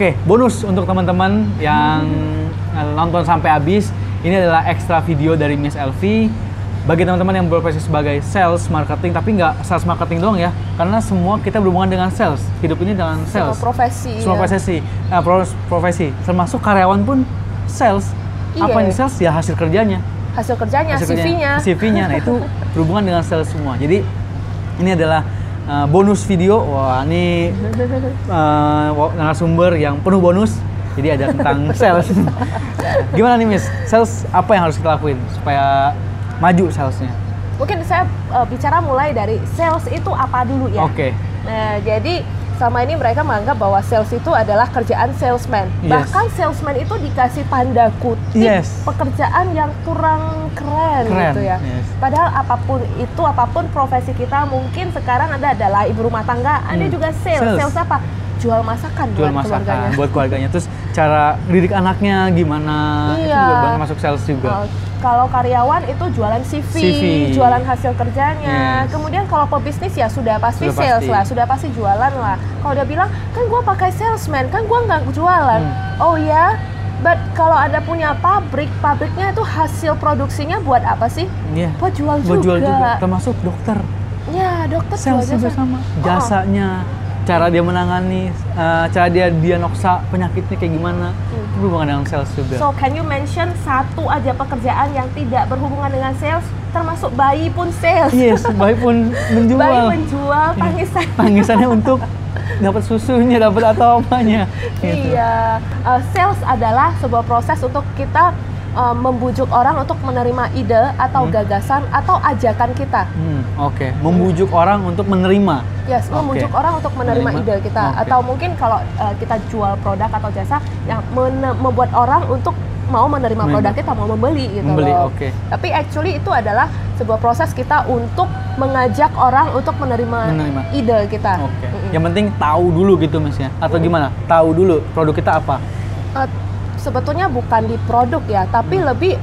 Oke, bonus untuk teman-teman yang nonton sampai habis. Ini adalah ekstra video dari Miss Elvi. Bagi teman-teman yang berprofesi sebagai sales marketing, tapi nggak sales marketing doang ya, karena semua kita berhubungan dengan sales. Hidup ini dengan Semua sales. profesi. Semua ya. profesi, nah, pro- profesi, termasuk karyawan pun sales. Apa Iya. yang sales ya hasil kerjanya. Hasil kerjanya, Hasil kerjanya, CV-nya. CV-nya. Nah itu berhubungan dengan sales semua. Jadi ini adalah uh, bonus video. Wah ini uh, narasumber yang penuh bonus. Jadi ada tentang sales. Gimana nih Miss? Sales apa yang harus kita lakuin supaya maju salesnya? Mungkin saya eh, bicara mulai dari sales itu apa dulu ya. Oke. Nah, jadi selama ini mereka menganggap bahwa sales itu adalah kerjaan salesman. Yes. Bahkan salesman itu dikasih tanda kutip Yes. pekerjaan yang kurang keren, Keren, gitu ya. yes. Padahal apa pun itu, apa pun profesi kita, mungkin sekarang Anda adalah ibu rumah tangga, Anda Hmm. juga sales. Sales. Sales apa? Jual masakan Jual buat keluarganya. masakan buat keluarganya. Terus cara didik anaknya gimana? Itu Iya. juga banget masuk sales juga. Uh, kalau karyawan itu jualan CV, CV. jualan hasil kerjanya. Yes. Kemudian kalau pebisnis ya sudah pasti Sudah sales pasti. lah, sudah pasti jualan lah. Kalau dia bilang kan gua pakai salesman, kan gua nggak jualan. Hmm. Oh ya, but kalau ada punya pabrik, pabriknya itu hasil produksinya buat apa sih? Iya. Buat jual Buat jual juga. juga. Termasuk dokter. Ya dokter sales jual juga jasa. sama Oh, jasanya cara dia menangani eh, cara dia diagnosa penyakitnya kayak gimana Hmm. Berhubungan dengan sales juga So can you mention satu aja pekerjaan yang tidak berhubungan dengan sales, termasuk bayi pun sales. yes baik pun menjual Bayi menjual tangisan. tangisannya untuk dapat susunya dapat atau apanya gitu. Iya, Uh, sales adalah sebuah proses untuk kita uh, membujuk orang untuk menerima ide atau Hmm. gagasan atau ajakan kita. Hmm, oke membujuk orang untuk menerima Yes, Oke. membujuk orang untuk menerima Menerima. ide kita Oke. atau mungkin kalau uh, kita jual produk atau jasa yang membuat orang untuk mau menerima produk kita, mau membeli gitu Membeli, loh. oke. Tapi actually itu adalah sebuah proses kita untuk mengajak orang untuk menerima, Menerima. ide kita. oke Mm-mm. yang penting tahu dulu gitu mas ya atau gimana tahu dulu produk kita apa Uh, sebetulnya bukan di produk ya, tapi Hmm. lebih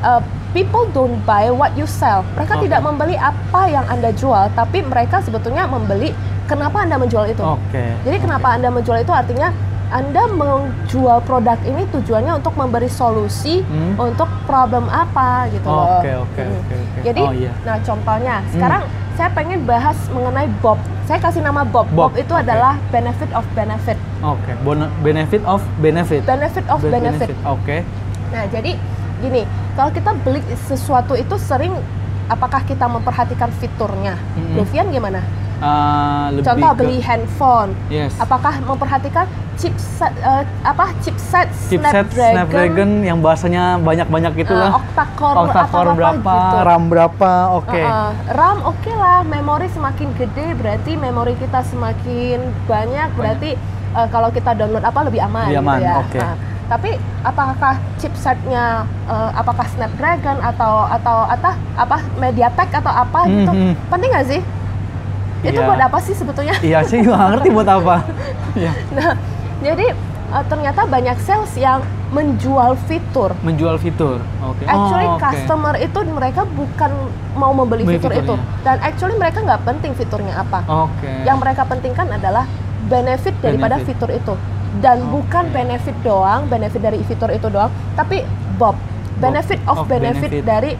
uh, people don't buy what you sell. Mereka Oke. tidak membeli apa yang Anda jual, tapi mereka sebetulnya membeli kenapa Anda menjual itu. oke Jadi kenapa Anda menjual itu artinya Anda menjual produk ini tujuannya untuk memberi solusi Hmm. untuk problem apa gitu loh. Oke, oke, Hmm. oke, oke. Jadi, Oh, iya. nah contohnya sekarang saya pengen bahas mengenai Bob. Saya kasih nama Bob. Bob, Bob, itu oke. adalah benefit of benefit. oke Bon- benefit of benefit Benefit of benefit. oke Nah, jadi gini, kalau kita beli sesuatu itu sering apakah kita memperhatikan fiturnya? Mm-mm. Lufian gimana? Ah, lebih Contoh ke- beli handphone. yes Apakah memperhatikan chipset eh, apa chipset, chipset Snapdragon, Snapdragon yang bahasanya banyak-banyak eh, itulah octa-core, octa-core apa-apa berapa gitu. RAM berapa oke Uh, uh, RAM oke lah, memori semakin gede berarti memori kita semakin banyak berarti uh, kalau kita download apa lebih aman, Lebih aman, gitu ya. oke. Nah, tapi apakah chipsetnya uh, apakah Snapdragon atau atau atau apa MediaTek atau apa gitu Mhm. penting nggak sih? Itu Iya. buat apa sih sebetulnya? iya sih nggak ngerti buat apa Iya. Nah, jadi uh, ternyata banyak sales yang menjual fitur. menjual fitur oke Actually Oh, oke. customer itu mereka bukan mau membeli Beli fitur itu dan actually mereka nggak penting fiturnya apa. oke Yang mereka pentingkan adalah benefit daripada Benefit. fitur itu dan Oke. bukan benefit doang, benefit dari fitur itu doang, tapi Bob, benefit of, of benefit, benefit. dari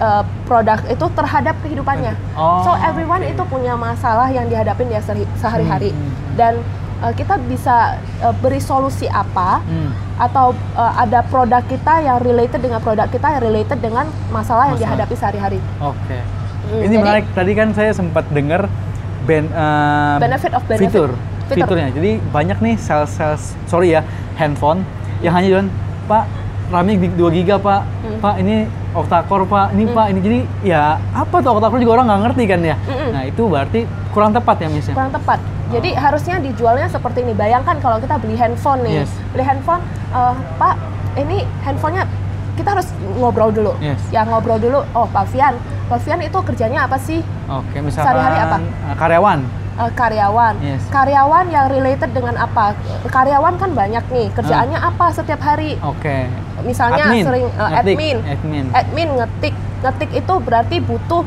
uh, produk itu terhadap kehidupannya. Oh, so everyone oke. itu punya masalah yang dihadapin dia sehari- sehari-hari Hmm, hmm, hmm. dan uh, kita bisa uh, beri solusi apa Hmm, atau uh, ada produk kita yang related dengan produk kita yang related dengan masalah yang Masalah. dihadapi sehari-hari. oke Hmm, ini jadi- menarik tadi kan saya sempat dengar ben, eh, Benefit of benefit. fitur Fitur. fiturnya jadi banyak nih sales sales sorry ya handphone yang hanya jualan pak RAM-nya 2 giga pak Hmm. pak ini octa-core pak ini Hmm. pak ini jadi ya apa tuh octa-core juga orang nggak ngerti kan ya Mm-mm. nah itu berarti kurang tepat ya miss ya kurang tepat. Jadi harusnya dijualnya seperti ini. Bayangkan kalau kita beli handphone nih, Yes. beli handphone, eh, Pak, ini handphonenya kita harus ngobrol dulu. Yes. Ya ngobrol dulu. Oh, Pak Fian, Pak Fian itu kerjanya apa sih? oke misalkan Sehari-hari apa? eh, karyawan Eh, karyawan. Yes. Karyawan yang related dengan apa? Karyawan kan banyak nih. Kerjaannya apa setiap hari? oke Misalnya Admin. sering Ngetik. admin. admin Admin ngetik. Ngetik itu berarti butuh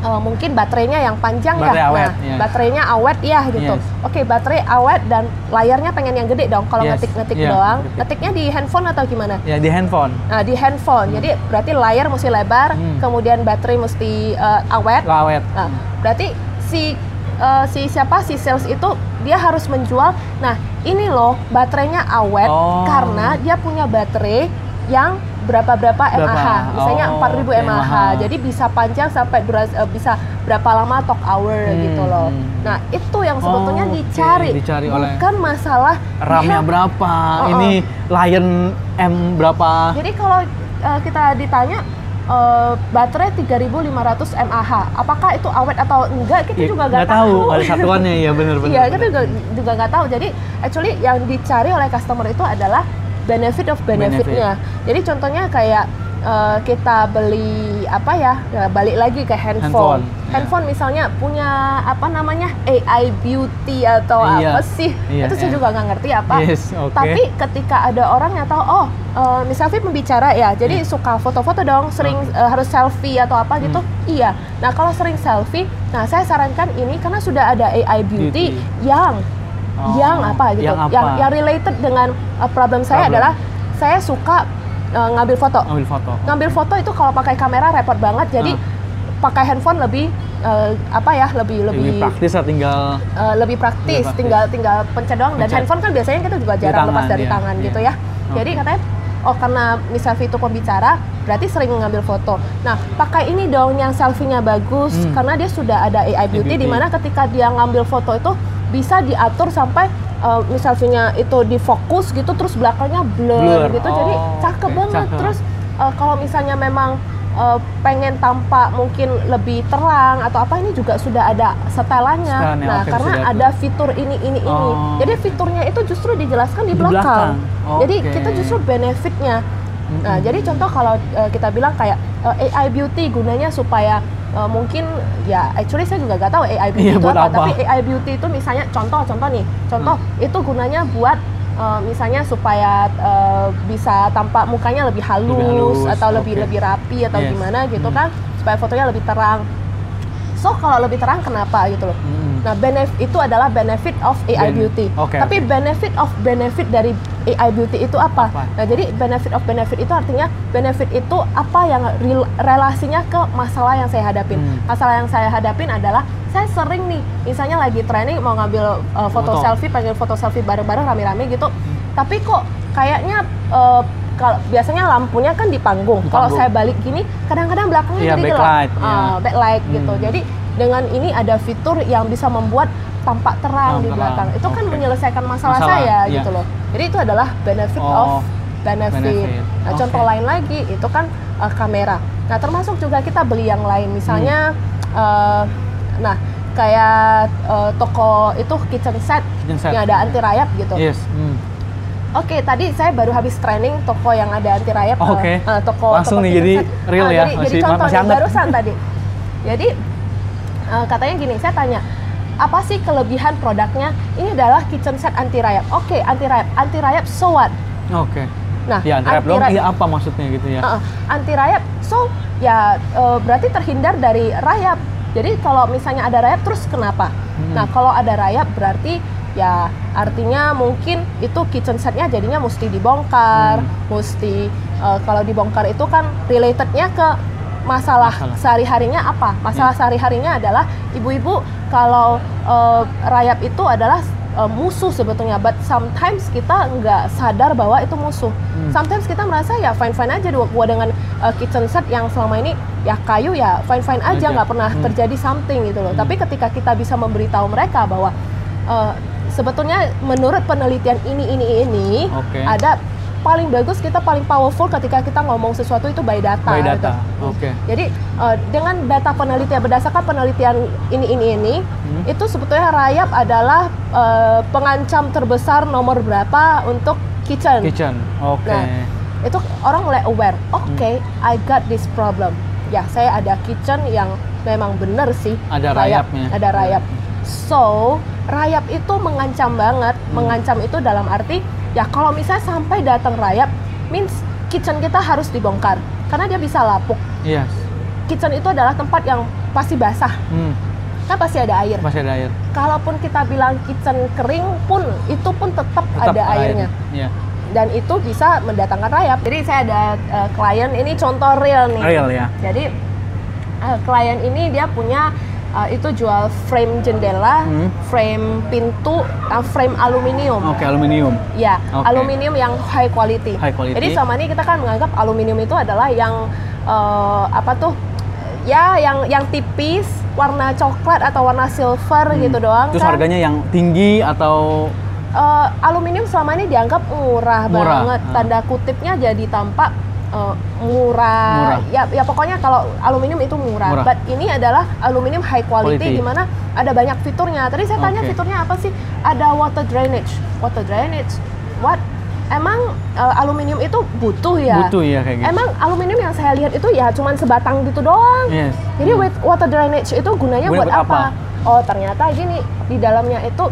eh, mungkin baterainya yang panjang Baterai ya. awet, nah, yes. baterainya awet ya gitu. Yes. Oke, baterai awet dan layarnya pengen yang gede dong. Kalau Yes. ngetik-ngetik Iya, doang, ngetik. ngetiknya di handphone atau gimana? Ya di handphone. Nah, di handphone. Jadi berarti layar mesti lebar, Hmm. kemudian baterai mesti eh, awet. Lawet. Nah, berarti si eh, si siapa si sales itu dia harus menjual. Nah, ini loh baterainya awet Oh. karena dia punya baterai yang berapa-berapa Berapa? mAh. Misalnya Oh, 4000 oke, mAh. Jadi bisa panjang sampai duras- eh, bisa berapa lama talk hour Hmm, gitu loh. hmm. Nah, itu yang sebetulnya Oh, dicari. dicari oleh- Bukan masalah RAM-nya dia- berapa? Oh, Ini Lion M berapa? Jadi kalau eh, kita ditanya eh, baterai 3500 mAh, apakah itu awet atau enggak? Kita Ya, juga nggak tahu. tahu. Ada satuannya ya bener-bener. Iya, kita juga juga nggak tahu. Jadi actually yang dicari oleh customer itu adalah benefit of benefitnya. Jadi contohnya kayak eh, kita beli apa ya, ya, balik lagi ke handphone. Handphone. Handphone misalnya punya apa namanya AI beauty atau Iya, apa sih? iya, itu saya iya. juga nggak ngerti apa. Yes, oke. Tapi ketika ada orang yang tahu, oh, eh, Miss Selfie membicara ya, jadi Hmm. suka foto-foto dong, sering eh, harus selfie atau apa gitu. Iya. Nah kalau sering selfie, nah saya sarankan ini karena sudah ada AI beauty, Beauty. yang Oh, yang apa gitu, yang apa? yang yang related dengan uh, problem saya Problem. adalah saya suka uh, ngambil foto. Ambil foto. Ngambil foto itu kalau pakai kamera repot banget, jadi pakai handphone lebih uh, apa ya, lebih Lebih lebih praktis lah tinggal uh, lebih praktis, Lebih praktis. tinggal tinggal pencet doang dan Pencet. handphone kan biasanya kita juga jarang lepas tangan, dari iya, tangan iya. gitu ya. Jadi Oke. katanya oh karena Miss Selfie itu pembicara, berarti sering ngambil foto. Nah, pakai ini dong yang selfie-nya bagus Hmm. karena dia sudah ada AI beauty beauty. di mana ketika dia ngambil foto itu bisa diatur sampai uh, Miss Selfie-nya itu difokus gitu terus belakangnya blur, Blur. gitu. Jadi Oh, cakep oke, banget. cakep. Terus uh, kalau misalnya memang uh, pengen tampak mungkin lebih terang atau apa ini juga sudah ada setelannya. Setelannya, Nah, karena ada fitur ini ini ini. Oh. Jadi fiturnya itu justru dijelaskan di, Di belakang. belakang. Jadi kita justru benefitnya. Nah, Mm-mm. jadi contoh kalau uh, kita bilang kayak uh, AI beauty gunanya supaya uh, mungkin ya actually saya juga nggak tahu AI beauty Iya, itu apa, apa? tapi AI beauty itu misalnya contoh contoh nih, contoh Hmm. itu gunanya buat uh, misalnya supaya uh, bisa tampak mukanya lebih halus, Lebih halus, atau lebih oke. lebih rapi atau Yes. gimana gitu Hmm. kan supaya fotonya lebih terang. So kalau lebih terang kenapa gitu loh? Mm-mm. Nah, benefit itu adalah benefit of AI Ben- beauty. oke, Tapi oke. benefit of benefit dari AI beauty itu apa? Apa? Nah, jadi benefit of benefit itu artinya benefit itu apa yang rel- relasinya ke masalah yang saya hadapin. Hmm. Masalah yang saya hadapin adalah saya sering nih, misalnya lagi training mau ngambil uh, foto, Foto. selfie, pengen foto selfie bareng-bareng rame-rame gitu. Tapi kok kayaknya uh, kalau biasanya lampunya kan di panggung. Di Kalau saya balik gini, kadang-kadang belakangnya Iya, jadi gelap. backlight, Ah, iya. backlight gitu. Hmm. Jadi dengan ini ada fitur yang bisa membuat tampak terang Tampak di terang, belakang. Itu kan oke. menyelesaikan masalah, Masalah, saya iya. gitu loh. Jadi itu adalah benefit Oh, of benefit. benefit. Nah, Oke. contoh lain lagi itu kan uh, kamera. Nah, termasuk juga kita beli yang lain. Misalnya Hmm. uh, nah, kayak uh, toko itu kitchen set, Kitchen set. yang ada anti rayap gitu. Yes. mm. Oke, tadi saya baru habis training toko yang ada anti rayap. Oh, oke. eh, toko Langsung toko nih, jadi real Ah, ya? Jadi, jadi Masih- contoh masih nih, barusan tadi. Jadi eh, katanya gini, saya tanya apa sih kelebihan produknya? Ini adalah kitchen set anti rayap. Oke, anti rayap, anti rayap, so what? Oke. Nah, Ya, anti rayap- Iya apa maksudnya gitu ya? Uh-uh. anti rayap. So ya eh, berarti terhindar dari rayap. Jadi kalau misalnya ada rayap terus kenapa? Hmm. Nah kalau ada rayap berarti ya artinya mungkin itu kitchen setnya jadinya mesti dibongkar, Hmm. mesti eh, kalau dibongkar itu kan relatednya ke masalah, Masalah. sehari-harinya apa? Masalah Ya. sehari-harinya adalah ibu-ibu kalau eh, rayap itu adalah eh, musuh sebetulnya, but sometimes kita nggak sadar bahwa itu musuh. Hmm. Sometimes kita merasa ya fine fine aja dua gua dengan uh, kitchen set yang selama ini ya kayu ya fine fine aja Aja. nggak pernah Hmm. terjadi something gitu loh. Hmm. Tapi ketika kita bisa memberitahu mereka bahwa uh, sebetulnya menurut penelitian ini ini ini Oke. ada paling bagus kita paling powerful ketika kita ngomong sesuatu itu by data. By gitu. data. Oke. Jadi uh, dengan data penelitian berdasarkan penelitian ini ini ini Hmm. itu sebetulnya rayap adalah uh, pengancam terbesar nomor berapa untuk kitchen. Kitchen. Oke. Nah, itu orang mulai aware. Oke, Hmm. I got this problem. Ya, saya ada kitchen yang memang benar sih. Ada rayap, rayapnya. Ada rayap. So, rayap itu mengancam banget. Hmm. Mengancam itu dalam arti ya kalau misalnya sampai datang rayap, means kitchen kita harus dibongkar karena dia bisa lapuk. Iya. kitchen itu adalah tempat yang pasti basah, Hmm, kan pasti ada air. masih ada air. Kalaupun kita bilang kitchen kering pun itu pun tetap, Tetap ada airnya. Iya. Dan itu bisa mendatangkan rayap. Jadi saya ada eh, klien ini contoh real nih. Real ya. Jadi eh, klien ini dia punya eh, itu jual frame jendela, Hmm. frame pintu, eh, frame aluminium. Oke, aluminium. Ya, Oke. aluminium yang high quality. High quality. Jadi selama ini kita kan menganggap aluminium itu adalah yang eh, apa tuh? Ya, yang yang tipis, warna coklat atau warna silver Hmm. gitu doang Terus kan. harganya yang tinggi atau Eh, aluminium selama ini dianggap murah, Murah, banget. ah. Tanda kutipnya jadi tampak eh, murah. Murah. Ya, ya pokoknya kalau aluminium itu murah. Murah. But ini adalah aluminium high quality, Quality. di mana ada banyak fiturnya. Tadi saya tanya Oke. fiturnya apa sih? Ada water drainage. Water drainage. What? Emang eh, aluminium itu butuh ya? butuh ya kayak gitu. Emang aluminium yang saya lihat itu ya cuman sebatang gitu doang. Yes. Jadi Hmm. water drainage itu gunanya Guna buat, buat apa? Oh ternyata gini di dalamnya itu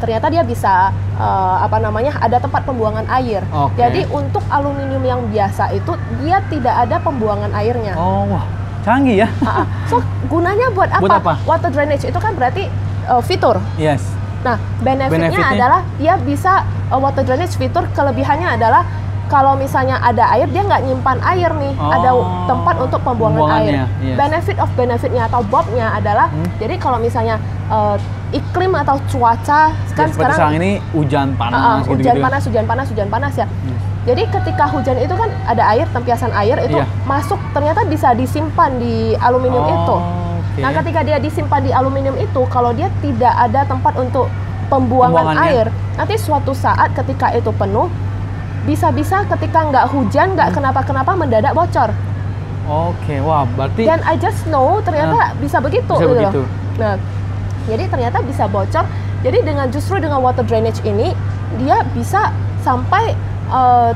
ternyata dia bisa eh, apa namanya ada tempat pembuangan air. Oke. Jadi untuk aluminium yang biasa itu dia tidak ada pembuangan airnya. Oh, wah. Canggih ya. Ah, ah. So gunanya buat apa? Buat apa? Water drainage itu kan berarti eh, fitur. Yes. Nah, benefitnya, Benefitnya? adalah dia bisa uh, water drainage fitur kelebihannya adalah kalau misalnya ada air dia nggak nyimpan air nih, Oh, ada tempat untuk pembuangan air. yes. Benefit of benefitnya atau bobnya adalah Hmm. jadi kalau misalnya uh, iklim atau cuaca kan sekarang sekarang ini hujan panas uh, uh, gitu-gitu. hujan ya. panas, hujan panas, hujan panas ya. Yes. Jadi ketika hujan itu kan ada air, tempiasan air itu Iya. masuk ternyata bisa disimpan di aluminium Oh, itu. oke. Nah, ketika dia disimpan di aluminium itu, kalau dia tidak ada tempat untuk pembuangan air, nanti suatu saat ketika itu penuh, bisa-bisa ketika nggak hujan, nggak kenapa-kenapa mendadak bocor. Oke, wah berarti Dan I just know ternyata bisa begitu. Bisa gitu loh. begitu. Nah, jadi ternyata bisa bocor. Jadi dengan justru dengan water drainage ini, dia bisa sampai eh,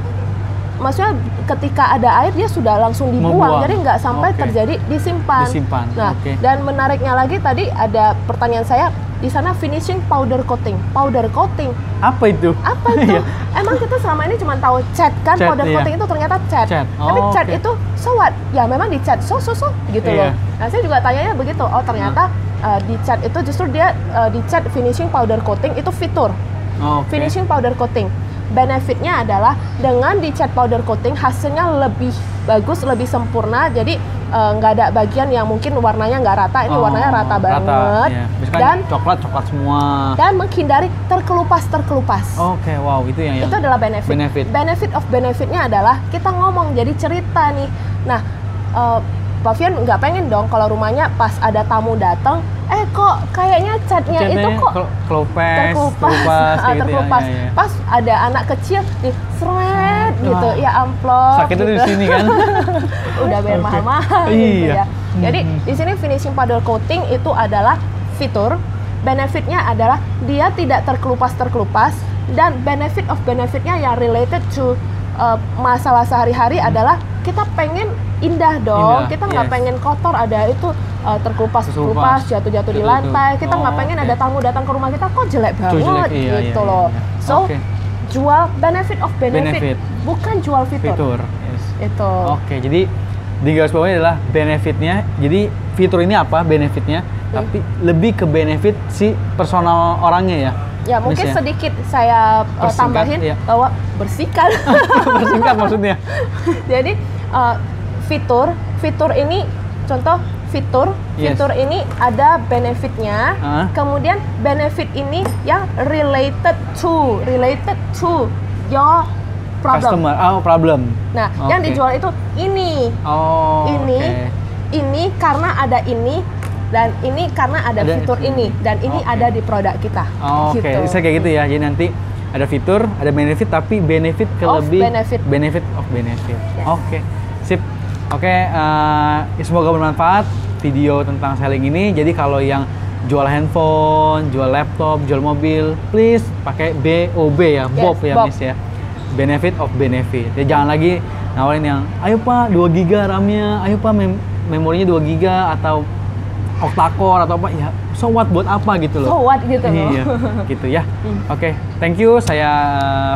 maksudnya ketika ada air dia sudah langsung dibuang, Membuang. jadi nggak sampai Oke. terjadi disimpan. Disimpan, Nah, oke. dan menariknya lagi tadi ada pertanyaan saya di sana finishing powder coating. Powder coating apa itu? apa itu? Iya. Emang kita selama ini cuma tahu cat kan? Cat, powder iya. coating itu ternyata cat. Cat. Tapi Oh, cat oke. itu so what? Ya memang di cat so so so gitu Iya. loh. Nah saya juga tanyanya begitu. Oh ternyata uh, di cat itu justru dia uh, di cat finishing powder coating itu fitur Oke. finishing powder coating. Benefitnya adalah dengan di cat powder coating hasilnya lebih bagus, lebih sempurna. Jadi uh, nggak ada bagian yang mungkin warnanya nggak rata. Ini Oh, warnanya rata banget. iya. Misalkan Dan coklat coklat semua. dan menghindari terkelupas terkelupas. Oke, wow itu yang yang itu adalah benefit. benefit. Benefit of benefitnya adalah kita ngomong jadi cerita nih. Nah, eh, Pak Fian nggak pengen dong kalau rumahnya pas ada tamu datang, eh kok kayaknya catnya itu kok kel- kelopes, terkelupas, terkelupas, ah, gitu ya, terkelupas. ya, ya. Pas ada anak kecil di seret gitu, Wah. ya amplop. Sakitnya gitu. di sini kan. Udah bayar Oke. mahal-mahal gitu Iya. ya. Jadi Mhm. di sini finishing powder coating itu adalah fitur. Benefitnya adalah dia tidak terkelupas-terkelupas dan benefit of benefitnya yang related to uh, masalah sehari-hari adalah kita pengen indah dong. Indah, kita nggak yes. pengen kotor ada itu uh, terkelupas terkelupas jatuh-jatuh di lantai. Kita nggak Oh, pengen ada tamu datang ke rumah kita kok jelek banget jelek, iya, gitu iya, loh. iya. So Oke. jual benefit of benefit, Benefit. bukan jual fitur. Fitur. Yes. Itu. Oke, jadi di garis bawahnya adalah benefitnya. Jadi fitur ini apa benefitnya? Hmm. Tapi lebih ke benefit si personal orangnya ya. Ya mungkin ya? sedikit saya uh, Persingkat, tambahin iya. bahwa bersihkan. Persingkat maksudnya. Jadi uh, fitur fitur ini contoh fitur Yes. fitur ini ada benefitnya. Ah. Kemudian benefit ini yang related to related to your problem. Customer, oh problem. Nah, yang Oke. dijual itu ini Oh, ini oke. ini karena ada ini dan ini karena ada, Ada- fitur ini dan ini Oke. ada di produk kita. Oh, Oke, Gitu. bisa kayak gitu ya. Jadi nanti ada fitur, ada benefit, tapi benefit ke Of lebih benefit. benefit of benefit. Yes. Oke, sip. Oke, eh, semoga bermanfaat video tentang selling ini. Jadi kalau yang jual handphone, jual laptop, jual mobil, please pakai BOB ya, Yes, Bob ya, Bob. Miss ya. Benefit of benefit. Jadi jangan lagi nawarin yang, ayo Pak 2 giga RAM-nya, ayo Pak mem memorinya 2 giga atau octa-core atau apa ya so what buat apa gitu loh So what gitu loh. iya gitu ya Hmm. oke thank you saya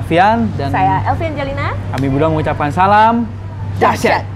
Vian dan Saya Elvi Angelina. kami Budang mengucapkan salam Dahsyat.